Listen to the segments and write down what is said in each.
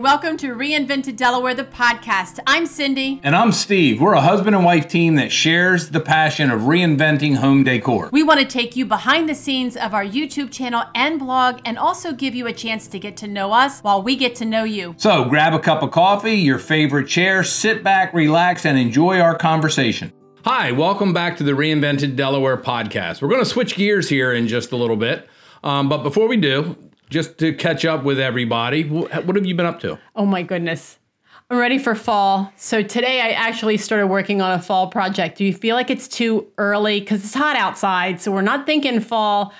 Welcome to Reinvented Delaware, the podcast. I'm Cindy. And I'm Steve. We're a husband and wife team that shares the passion of reinventing home decor. We want to take you behind the scenes of our YouTube channel and blog and also give you a chance to get to know us while we get to know you. So grab a cup of coffee, your favorite chair, sit back, relax, and enjoy our conversation. Hi, welcome back to the Reinvented Delaware podcast. We're going to switch gears here in just a little bit. Um, but before we do, just to catch up with everybody, what have you been up to? Oh my goodness. I'm ready for fall. So today I actually started working on a fall project. Do you feel like it's too early? Because it's hot outside. So we're not thinking fall,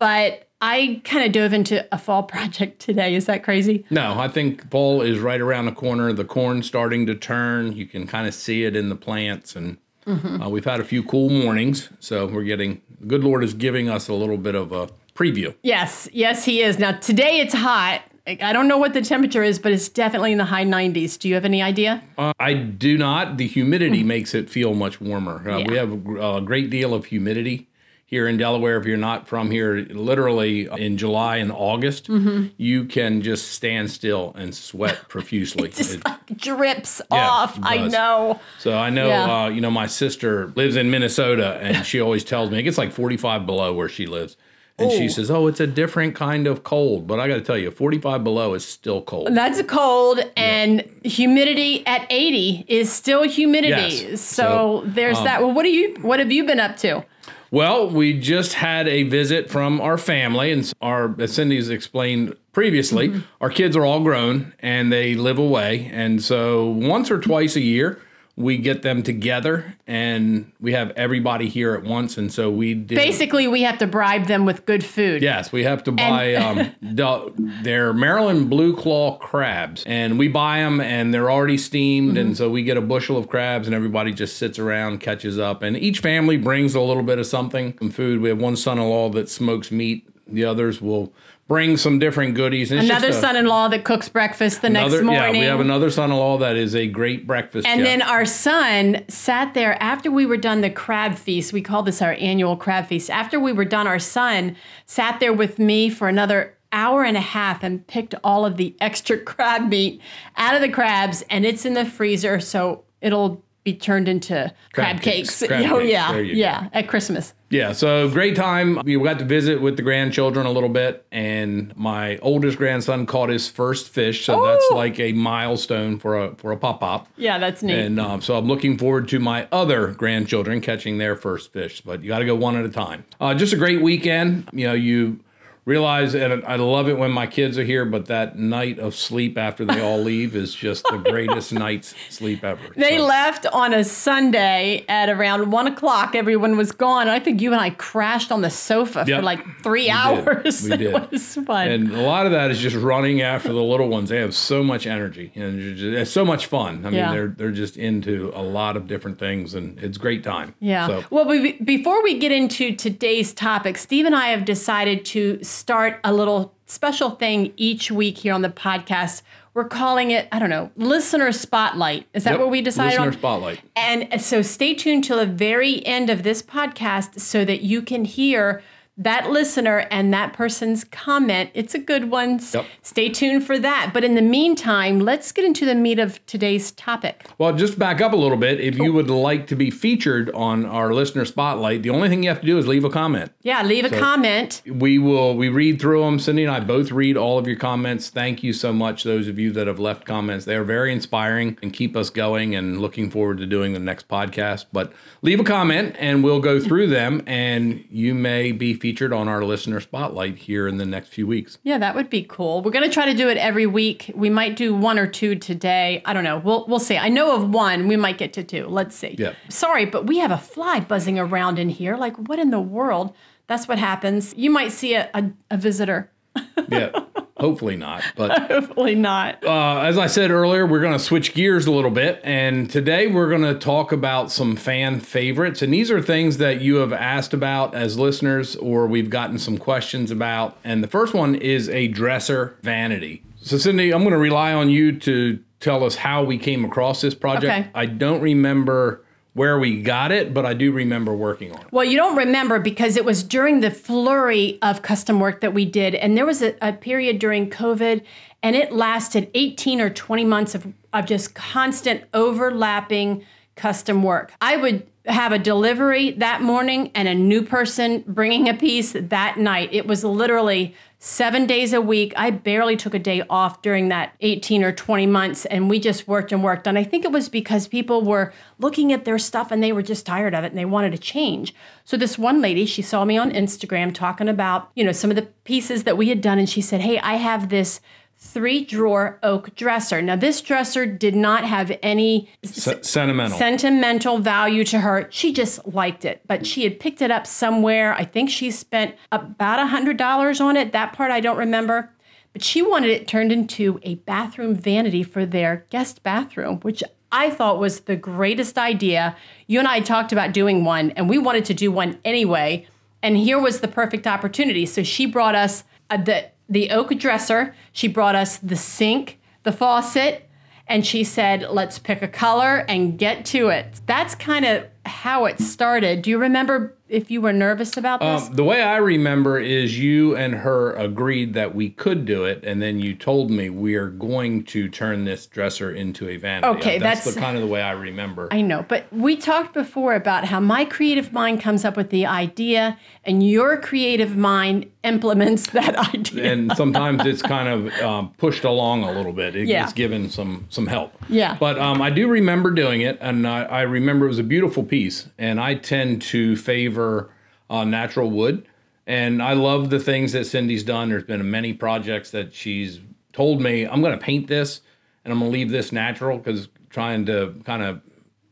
but I kind of dove into a fall project today. Is that crazy? No, I think fall is right around the corner. The corn's starting to turn. You can kind of see it in the plants. And uh, we've had a few cool mornings. So we're getting, the good Lord is giving us a little bit of a preview. Yes, yes, he is. Now, today it's hot. I don't know what the temperature is, but it's definitely in the high 90s. Do you have any idea? Uh, I do not. The humidity makes it feel much warmer. Uh, We have a, a great deal of humidity here in Delaware. If you're not from here, literally in July and August, you can just stand still and sweat profusely. Just It- like drips Yeah, off. I know. so I know, Yeah. uh, you know, my sister lives in Minnesota, and she always tells me it gets like 45 below where she lives. And she says, "Oh, it's a different kind of cold." But I got to tell you, 45 below is still cold. That's a cold, and humidity at 80 is still humidity. Yes. So, So, um, there's that. Well, what do you? What have you been up to? Well, we just had a visit from our family, and our, as Cindy's explained previously, Mm-hmm. our kids are all grown and they live away. And so once or twice a year, we get them together and we have everybody here at once. And so we did. Basically, we have to bribe them with good food. Yes, we have to buy um, the, their Maryland Blue Claw crabs, and we buy them, and they're already steamed, and so we get a bushel of crabs, and everybody just sits around, catches up, and each family brings a little bit of something, some food. We have one son-in-law that smokes meat; the others will bring some different goodies. And Another son-in-law that cooks breakfast the next morning. Yeah, we have another son-in-law that is a great breakfast. And chef. then our son sat there after we were done the crab feast. We call this our annual crab feast. After we were done, our son sat there with me for another hour and a half and picked all of the extra crab meat out of the crabs, and it's in the freezer, so it'll be turned into crab, Crab cakes. cakes. Crab oh cakes. yeah, yeah, at Christmas. Yeah, so great time. We got to visit with the grandchildren a little bit, and my oldest grandson caught his first fish. So that's like a milestone for a for a pop pop. Yeah, that's neat. And um, so I'm looking forward to my other grandchildren catching their first fish. But you got to go one at a time. Uh, just a great weekend. You know, you realize, and I love it when my kids are here, but that night of sleep after they all leave is just the greatest night's sleep ever. They So- left on a Sunday at around one o'clock. Everyone was gone. I think you and I crashed on the sofa Yep. for like three did. hours. We did. It was fun. And a lot of that is just running after the little ones. They have so much energy and it's just- it's so much fun. I mean, Yeah. they're they're just into a lot of different things, and it's great time. Yeah. So Well, be- before we get into today's topic, Steve and I have decided to start a little special thing each week here on the podcast. We're calling it, I don't know, listener spotlight. Is that Yep. what we decided Listener on? spotlight. And so stay tuned till the very end of this podcast so that you can hear that listener and that person's comment. It's a good one. Yep. Stay tuned for that. But in the meantime, let's get into the meat of today's topic. Well, just back up a little bit. If you would like to be featured on our listener spotlight, the only thing you have to do is leave a comment. Yeah, leave a comment. We will we read through them. Cindy and I both read all of your comments. Thank you so much, those of you that have left comments. They are very inspiring and keep us going and looking forward to doing the next podcast. But leave a comment and we'll go through them and you may be featured on our listener spotlight here in the next few weeks. Yeah, that would be cool. We're going to try to do it every week. We might do one or two today. I don't know. We'll we'll see. I know of one. We might get to two. Let's see. Yeah. Sorry, but we have a fly buzzing around in here. Like, what in the world? That's what happens. You might see a, a, a visitor. Yeah. Hopefully not. But Hopefully not. uh, as I said earlier, we're going to switch gears a little bit. And today we're going to talk about some fan favorites. And these are things that you have asked about as listeners or we've gotten some questions about. And the first one is a dresser vanity. So, Cindy, I'm going to rely on you to tell us how we came across this project. Okay. I don't remember where we got it, but I do remember working on it. Well, you don't remember because it was during the flurry of custom work that we did. And there was a, a period during COVID, and it lasted 18 or 20 months of, of just constant overlapping custom work. I would have a delivery that morning and a new person bringing a piece that night. It was literally seven days a week. I barely took a day off during that 18 or 20 months, and we just worked and worked. And I think it was because people were looking at their stuff and they were just tired of it and they wanted to change. So this one lady, she saw me on Instagram talking about, you know, some of the pieces that we had done, and she said, Hey, I have this three drawer oak dresser. Now, this dresser did not have any S- sentimental. sentimental value to her. She just liked it, but she had picked it up somewhere. I think she spent about a hundred dollars on it. That part I don't remember. But she wanted it turned into a bathroom vanity for their guest bathroom, which I thought was the greatest idea. You and I talked about doing one, and we wanted to do one anyway. And here was the perfect opportunity. So she brought us uh, the the oak dresser. She brought us the sink, the faucet, and she said, let's pick a color and get to it. That's kind of how it started. Do you remember if you were nervous about this? Um, the way I remember is you and her agreed that we could do it, and then you told me we are going to turn this dresser into a vanity. Okay, that's, that's- the kind of the way I remember. I know, but we talked before about how my creative mind comes up with the idea and your creative mind implements that idea. and sometimes it's kind of um, pushed along a little bit. It, Yeah. It's given some some help. Yeah. But um, I do remember doing it, and I, I remember it was a beautiful piece. And I tend to favor uh, natural wood, and I love the things that Cindy's done. There's been many projects that she's told me I'm going to paint this, and I'm going to leave this natural because trying to kind of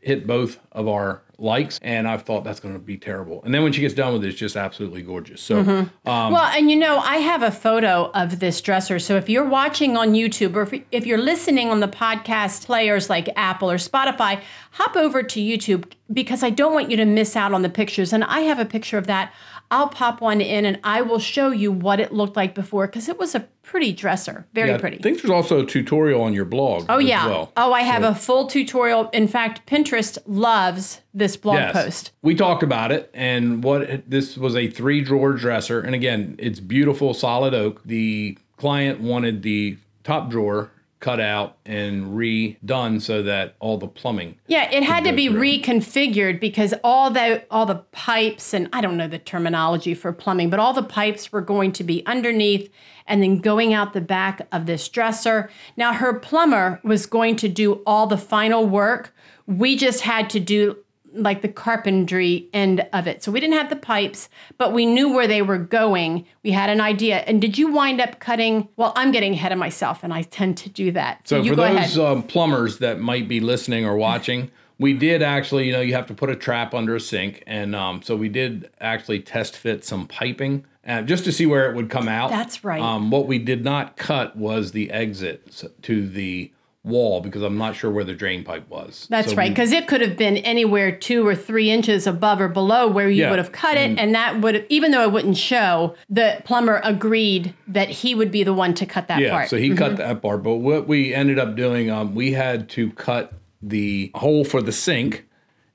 hit both of our likes, and I've thought that's going to be terrible. And then when she gets done with it, it's just absolutely gorgeous. So. Um, well, and you know, I have a photo of this dresser. So if you're watching on YouTube or if, if you're listening on the podcast players like Apple or Spotify, hop over to YouTube because I don't want you to miss out on the pictures. And I have a picture of that. I'll pop one in and I will show you what it looked like before because it was a pretty dresser, very Yeah, pretty. I think there's also a tutorial on your blog. Oh as yeah. well. Oh, I have a full tutorial. In fact, Pinterest loves this blog Yes. post. We talked about it, and what this was a three drawer dresser, and again, it's beautiful solid oak. The client wanted the top drawer cut out and redone so that all the plumbing. Yeah, it had to be through. reconfigured because all the all the pipes and I don't know the terminology for plumbing, but all the pipes were going to be underneath and then going out the back of this dresser. Now her plumber was going to do all the final work. We just had to do like the carpentry end of it. So we didn't have the pipes, but we knew where they were going. We had an idea. And did you wind up cutting? Well, I'm getting ahead of myself and I tend to do that. So you for those um, plumbers that might be listening or watching, we did actually, you know, you have to put a trap under a sink, and um, so we did actually test fit some piping. Uh, just to see where it would come out. That's right. Um, what we did not cut was the exit to the wall because I'm not sure where the drain pipe was. That's So right, because it could have been anywhere two or three inches above or below where you Yeah, would have cut it, and that would have, even though it wouldn't show, the plumber agreed that he would be the one to cut that Yeah, part. so he cut that part. But what we ended up doing, um, we had to cut the hole for the sink,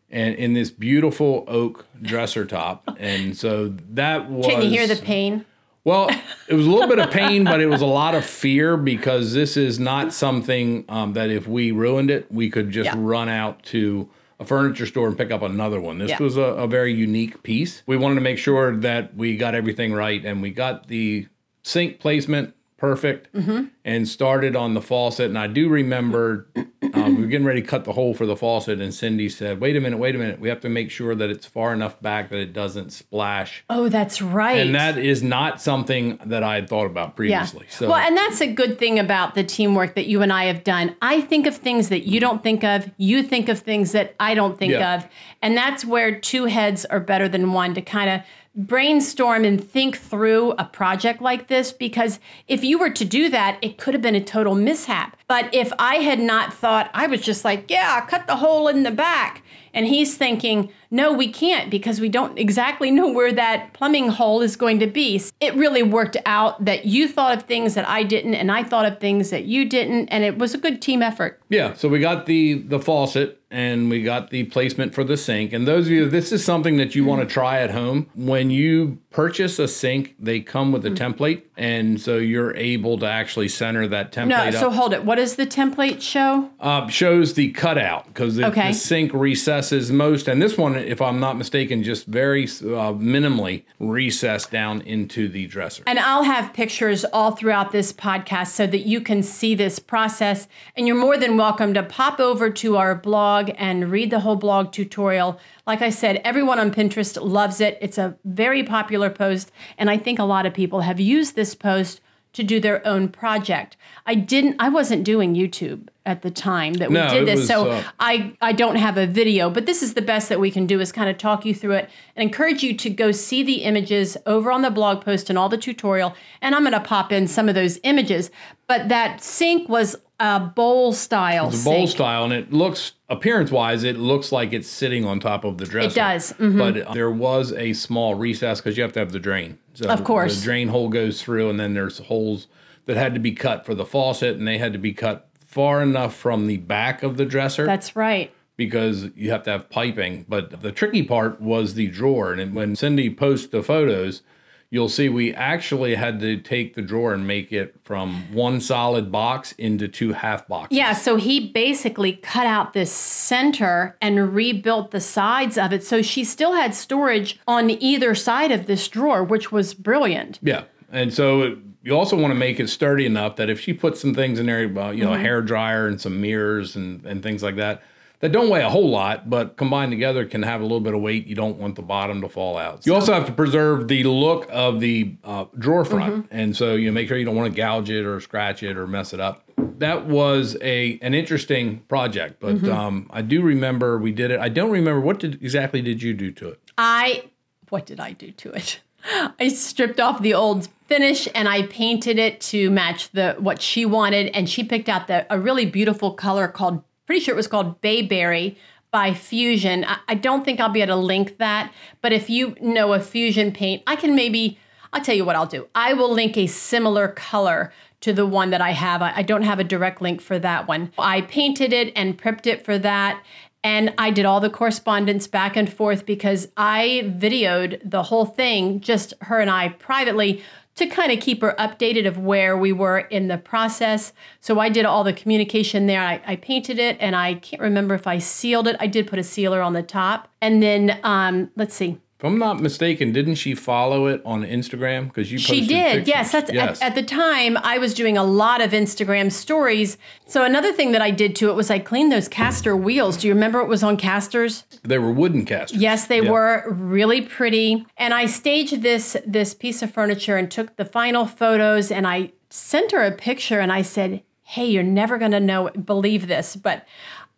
and in this beautiful oak dresser top, and so that was. Can you hear the pain? Well, it was a little bit of pain, but it was a lot of fear because this is not something um, that if we ruined it, we could just Yeah. run out to a furniture store and pick up another one. This Yeah. was a, a very unique piece. We wanted to make sure that we got everything right and we got the sink placement perfect Mm-hmm. and started on the faucet. And I do remember um, we were getting ready to cut the hole for the faucet, and Cindy said, Wait a minute, wait a minute. We have to make sure that it's far enough back that it doesn't splash. Oh, that's right. And that is not something that I had thought about previously. So well, and that's a good thing about the teamwork that you and I have done. I think of things that you don't think of, you think of things that I don't think Yeah. of. And that's where two heads are better than one to kind of brainstorm and think through a project like this. Because if you were to do that, it could have been a total mishap. But if I had not thought, I was just like, yeah, cut the hole in the back. And he's thinking, no, we can't because we don't exactly know where that plumbing hole is going to be. It really worked out that you thought of things that I didn't, and I thought of things that you didn't, and it was a good team effort. Yeah, so we got the the faucet and we got the placement for the sink. And those of you, this is something that you want to try at home. When you purchase a sink, they come with a template, and so you're able to actually center that template. No, up. so hold it. What does the template show? uh, shows the cutout because Okay. the sink recesses most, and this one, if I'm not mistaken, just very uh, minimally recessed down into the dresser. And I'll have pictures all throughout this podcast so that you can see this process. And you're more than welcome to pop over to our blog and read the whole blog tutorial. Like I said, everyone on Pinterest loves it. It's a very popular post. And I think a lot of people have used this post to do their own project. I didn't, I wasn't doing YouTube at the time that we No, did this. was, so uh, I, I don't have a video, but this is the best that we can do is kind of talk you through it and encourage you to go see the images over on the blog post and all the tutorial. And I'm going to pop in some of those images. But that sink was a bowl style It's a bowl sink. style, and it looks appearance wise, it looks like it's sitting on top of the dresser. It does. mhm. But there was a small recess because you have to have the drain. So Of course. the drain hole goes through, and then there's holes that had to be cut for the faucet, and they had to be cut far enough from the back of the dresser That's right. because you have to have piping. But the tricky part was the drawer, and when Cindy posts the photos. You'll see we actually had to take the drawer and make it from one solid box into two half boxes. Yeah, so he basically cut out this center and rebuilt the sides of it. So she still had storage on either side of this drawer, which was brilliant. Yeah, and so it, you also want to make it sturdy enough that if she puts some things in there, uh, you know, a hair dryer and some mirrors and and things like that, that don't weigh a whole lot, but combined together can have a little bit of weight. You don't want the bottom to fall out. You also have to preserve the look of the uh, drawer front, and so you know, make sure you don't want to gouge it or scratch it or mess it up. That was a an interesting project, but um, I do remember we did it. I don't remember what did exactly did you do to it. I what did I do to it? I stripped off the old finish and I painted it to match the what she wanted and she picked out the a really beautiful color called pretty sure it was called Bayberry by Fusion. I, I don't think I'll be able to link that, but if you know a Fusion paint, I can maybe I'll tell you what I'll do. I will link a similar color to the one that I have. I, I don't have a direct link for that one. I painted it and prepped it for that. And I did all the correspondence back and forth because I videoed the whole thing, just her and I privately, to kind of keep her updated of where we were in the process. So I did all the communication there. I, I painted it and I can't remember if I sealed it. I did put a sealer on the top. And then, um, let's see, If I'm not mistaken, didn't she follow it on Instagram? Because you She did. pictures. Yes, that's yes. At, at the time I was doing a lot of Instagram stories. So another thing that I did to it was I cleaned those caster wheels. Do you remember it was on casters? they were wooden casters. Yes, they Yeah. were really pretty. And I staged this this piece of furniture and took the final photos and I sent her a picture and I said, "Hey, you're never going to know believe this, but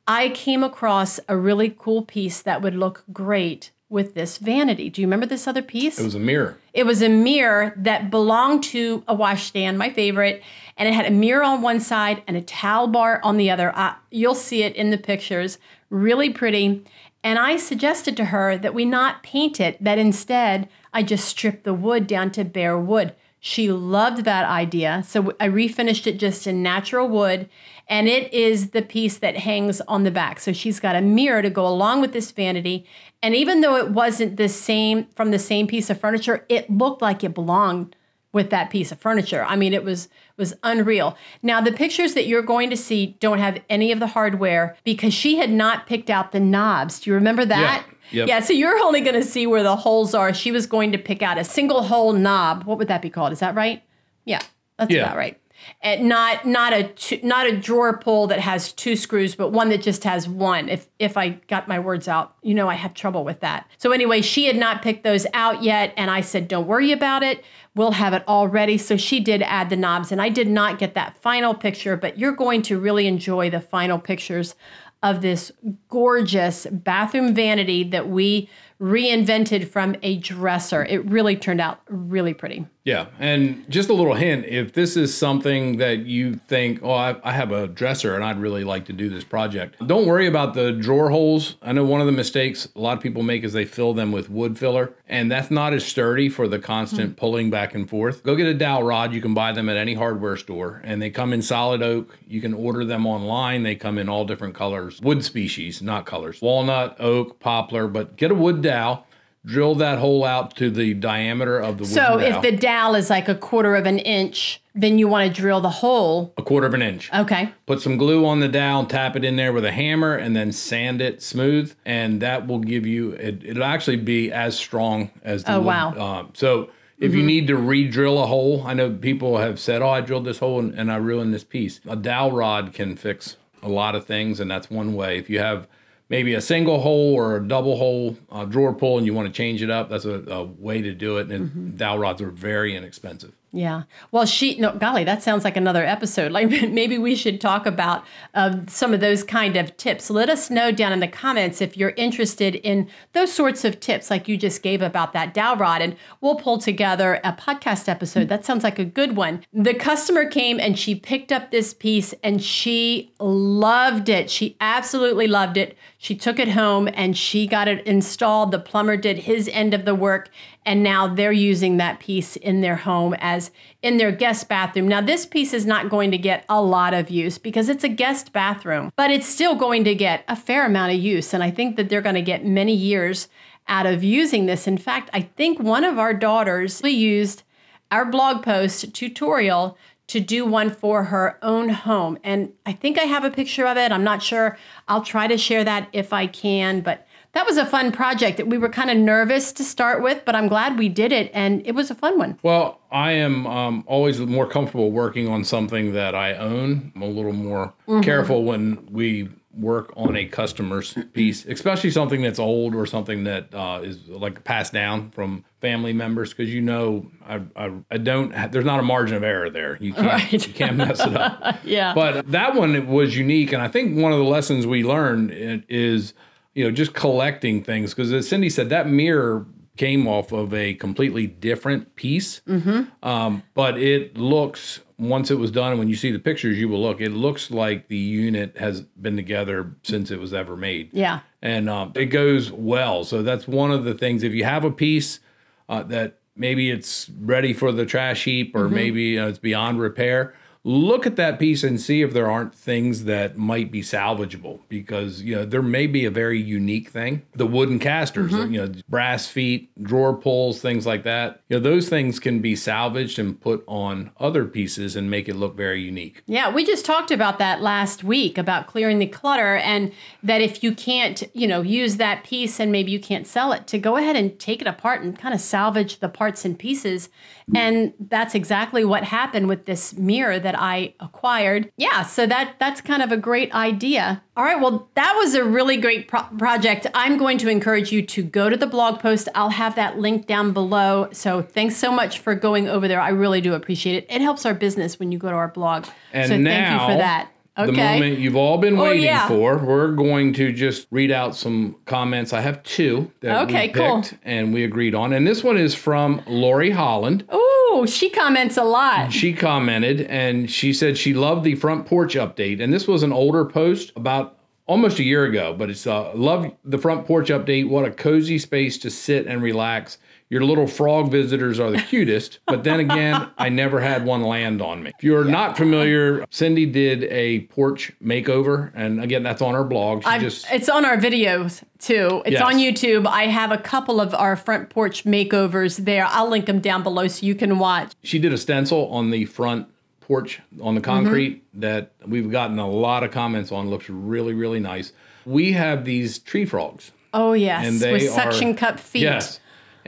I came across a really cool piece that would look great with this vanity. Do you remember this other piece? It was a mirror. It was a mirror that belonged to a washstand, my favorite, and it had a mirror on one side and a towel bar on the other. Uh, you'll see it in the pictures, really pretty. And I suggested to her that we not paint it, that instead I just strip the wood down to bare wood. She loved that idea. So I refinished it just in natural wood, and it is the piece that hangs on the back. So she's got a mirror to go along with this vanity. And even though it wasn't the same from the same piece of furniture, it looked like it belonged with that piece of furniture. I mean, it was was unreal. Now, the pictures that you're going to see don't have any of the hardware because she had not picked out the knobs. Do you remember that? Yep. Yeah, so you're only going to see where the holes are. She was going to pick out a single hole knob. What would that be called? Is that right? Yeah, that's Yeah. about right. And not not a two, not a drawer pull that has two screws, but one that just has one. If if I got my words out, you know I have trouble with that. So anyway, she had not picked those out yet, and I said, "Don't worry about it. We'll have it all ready." So she did add the knobs, and I did not get that final picture, but you're going to really enjoy the final pictures of this gorgeous bathroom vanity that we reinvented from a dresser. It really turned out really pretty. Yeah, and just a little hint: if this is something that you think, oh, I, I, have a dresser and I'd really like to do this project, don't worry about the drawer holes. I know one of the mistakes a lot of people make is they fill them with wood filler, and that's not as sturdy for the constant mm-hmm. pulling back and forth. Go get a dowel rod. You can buy them at any hardware store, and they come in solid oak. You can order them online. They come in all different colors, wood species, not colors, walnut, oak, poplar. But get a wood dowel drill that hole out to the diameter of the so if the dowel is like a quarter of an inch then you want to drill the hole. A quarter of an inch. Okay. Put some glue on the dowel tap it in there with a hammer and then sand it smooth and that will give you it, it'll actually be as strong as the oh wood. wow. um, so if mm-hmm. you need to re-drill a hole i know people have said oh i drilled this hole and, and i ruined this piece. A dowel rod can fix a lot of things and that's one way. If you have maybe a single hole or a double hole uh, drawer pull and you want to change it up, that's a, a way to do it. And mm-hmm. dowel rods are very inexpensive. Yeah. Well, she, no, golly, that sounds like another episode. Like maybe we should talk about uh, some of those kind of tips. Let us know down in the comments if you're interested in those sorts of tips like you just gave about that dowel rod. And we'll pull together a podcast episode. That sounds like a good one. The customer came and she picked up this piece and she loved it. She absolutely loved it. She took it home and she got it installed. The plumber did his end of the work and now they're using that piece in their home as in their guest bathroom. Now, this piece is not going to get a lot of use because it's a guest bathroom, but it's still going to get a fair amount of use. And I think that they're going to get many years out of using this. In fact, I think one of our daughters we used our blog post tutorial to do one for her own home. And I think I have a picture of it. I'm not sure. I'll try to share that if I can, but that was a fun project. That we were kind of nervous to start with, but I'm glad we did it, and it was a fun one. Well, I am um, always more comfortable working on something that I own. I'm a little more mm-hmm. careful when we work on a customer's piece, especially something that's old or something that uh, is like passed down from family members, because you know I, I, I don't there's not a margin of error there. You can't right. you can't mess it up. yeah. But that one was unique, and I think one of the lessons we learned is you know, just collecting things. Because as Cindy said, that mirror came off of a completely different piece. Mm-hmm. Um, but it looks, once it was done, when you see the pictures, you will look, it looks like the unit has been together since it was ever made. Yeah. And um, it goes well. So that's one of the things. If you have a piece uh, that maybe it's ready for the trash heap or mm-hmm. maybe uh, it's beyond repair, look at that piece and see if there aren't things that might be salvageable because you know there may be a very unique thing. The wooden casters mm-hmm. you know brass feet drawer pulls things like that. You know those things can be salvaged and put on other pieces and make it look very unique. Yeah we just talked about that last week about clearing the clutter and that if you can't you know use that piece and maybe you can't sell it to go ahead and take it apart and kind of salvage the parts and pieces. And that's exactly what happened with this mirror that that I acquired. Yeah, so that that's kind of a great idea. All right, well, that was a really great pro- project. I'm going to encourage you to go to the blog post. I'll have that link down below. So thanks so much for going over there. I really do appreciate it. It helps our business when you go to our blog. And so now, thank you for that. Okay. The moment you've all been oh, waiting oh, yeah. for. We're going to just read out some comments. I have two that okay, we picked cool. and we agreed on. And this one is from Lori Holland. Oh, she comments a lot. She commented and she said she loved the front porch update. And this was an older post about almost a year ago, but it's uh, love the front porch update. What a cozy space to sit and relax your little frog visitors are the cutest, but then again, I never had one land on me. If you're yeah. not familiar, Cindy did a porch makeover, and again, that's on our blog. She just it's on our videos too. It's yes. on YouTube. I have a couple of our front porch makeovers there. I'll link them down below so you can watch. She did a stencil on the front porch on the concrete mm-hmm. that we've gotten a lot of comments on. Looks really, really nice. We have these tree frogs. Oh yes, and they with suction are, cup feet. Yes,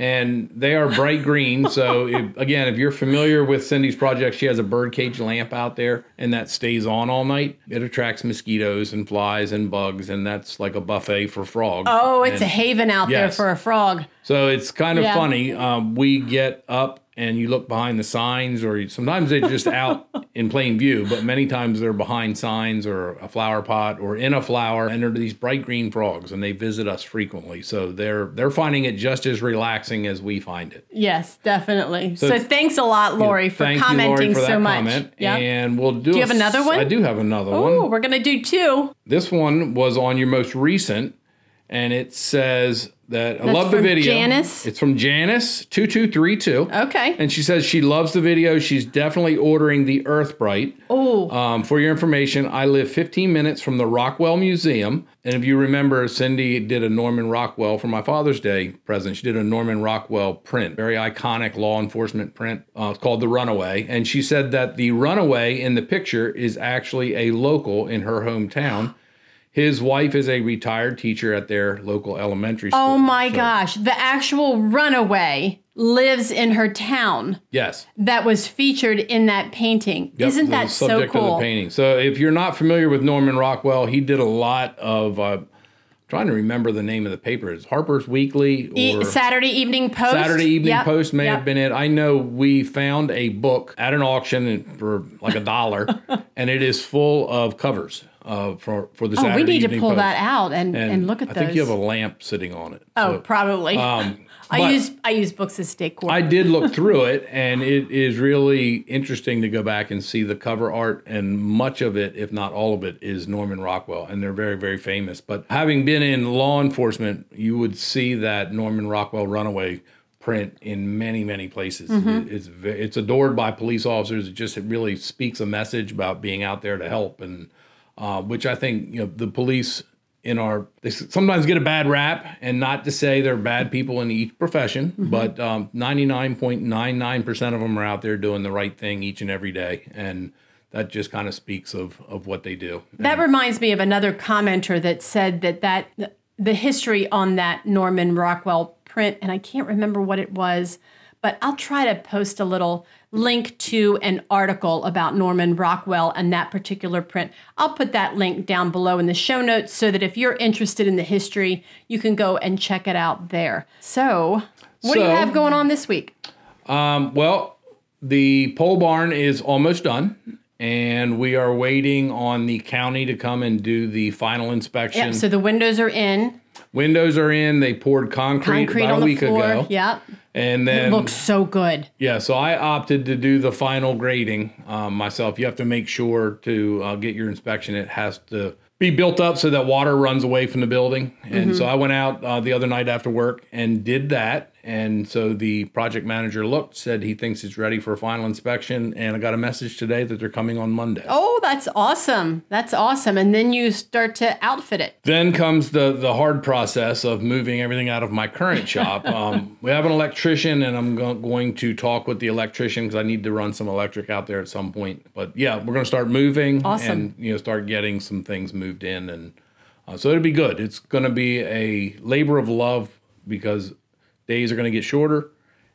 and they are bright green. So if, again, if you're familiar with Cindy's project, she has a birdcage lamp out there, and that stays on all night. It attracts mosquitoes and flies and bugs, and that's like a buffet for frogs. Oh, it's and, a haven out yes. there for a frog. So it's kind of yeah. funny. Um, we get up and you look behind the signs, or you, sometimes they're just out in plain view, but many times they're behind signs or a flower pot or in a flower, and they're these bright green frogs, and they visit us frequently. So they're they're finding it just as relaxing as we find it. Yes, definitely. So, thanks a lot, Lori, for Thank commenting you, Lori, for so much. comment. Yeah. And we'll do. Do you have another one? I do have another Oh, one. we're gonna do two. This one was on your most recent, and it says that I love the video. Janice? It's from Janice two two three two. Okay. And she says she loves the video. She's definitely ordering the Earth Bright. Oh, Um, for your information, I live 15 minutes from the Rockwell Museum. And if you remember, Cindy did a Norman Rockwell for my Father's Day present. She did a Norman Rockwell print, very iconic law enforcement print. Uh, it's called The Runaway. And she said that the runaway in the picture is actually a local in her hometown. His wife is a retired teacher at their local elementary school. oh my So, gosh! The actual runaway lives in her town Yes. that was featured in that painting. Yep, Isn't that so cool? Painting. So if you're not familiar with Norman Rockwell, he did a lot of. Uh, trying to remember the name of the paper. It's Harper's Weekly or Saturday Evening Post. Saturday Evening Yep, Post may yep. have been it. I know we found a book at an auction for like a dollar, and it is full of covers uh, for for the Oh, Saturday we need to pull Post. that out and, and, look at that. I those. think you have a lamp sitting on it. oh, So, probably. um, I use I use books as decor. I did look through it, and it is really interesting to go back and see the cover art. And much of it, if not all of it, is Norman Rockwell, and they're very, very famous. But having been in law enforcement, you would see that Norman Rockwell runaway print in many, many places. It- It's it's adored by police officers. It just it really speaks a message about being out there to help, and uh, which I think you know the police in our they sometimes get a bad rap and not to say they're bad people in each profession but um, 99.99% of them are out there doing the right thing each and every day and that just kind of speaks of of what they do. That reminds me of another commenter that said that that the history on that Norman Rockwell print, and I can't remember what it was, but I'll try to post a little link to an article about Norman Rockwell and that particular print. I'll put that link down below in the show notes so that if you're interested in the history, you can go and check it out there. So, what do you have going on this week? um, well the pole barn is almost done and we are waiting on the county to come and do the final inspection Yep, so the windows are in, windows are in they poured concrete, concrete about a week floor. ago Yep. And then it Looks so good. Yeah, so I opted to do the final grading um, myself. You have to make sure to uh, get your inspection. It has to be built up so that water runs away from the building. And so I went out uh, the other night after work and did that. And so the project manager looked, said he thinks it's ready for a final inspection. And I got a message today that they're coming on Monday. Oh, that's awesome. That's awesome. And then you start to outfit it. Then comes the the hard process of moving everything out of my current shop. Um, we have an electrician, and I'm go- going to talk with the electrician because I need to run some electric out there at some point. But yeah, we're going to start moving Awesome. and you know start getting some things moved in, and uh, so it'll be good. It's going to be a labor of love because days are going to get shorter.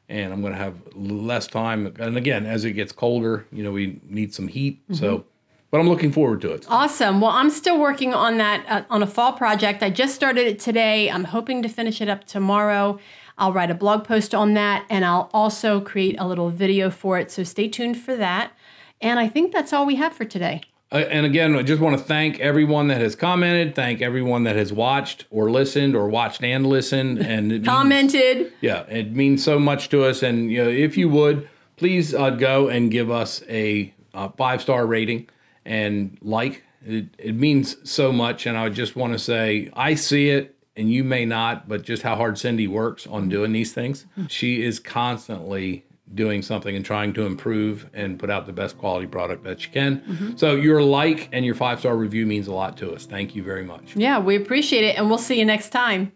And I'm going to have less time. And again, as it gets colder, you know, we need some heat. So, but I'm looking forward to it. Awesome. Well, I'm still working on that uh, on a fall project. I just started it today. I'm hoping to finish it up tomorrow. I'll write a blog post on that and I'll also create a little video for it. So stay tuned for that. And I think that's all we have for today. Uh, and again, I just want to thank everyone that has commented, thank everyone that has watched or listened or watched and listened. And it means, Commented. yeah, it means so much to us. And you know, if you would, please uh, go and give us a uh, five star rating and like. It, it means so much. And I just want to say, I see it. And you may not, but just how hard Cindy works on doing these things. She is constantly doing something and trying to improve and put out the best quality product that you can. Mm-hmm. So your like and your five star review means a lot to us. Thank you very much. Yeah, we appreciate it. And we'll see you next time.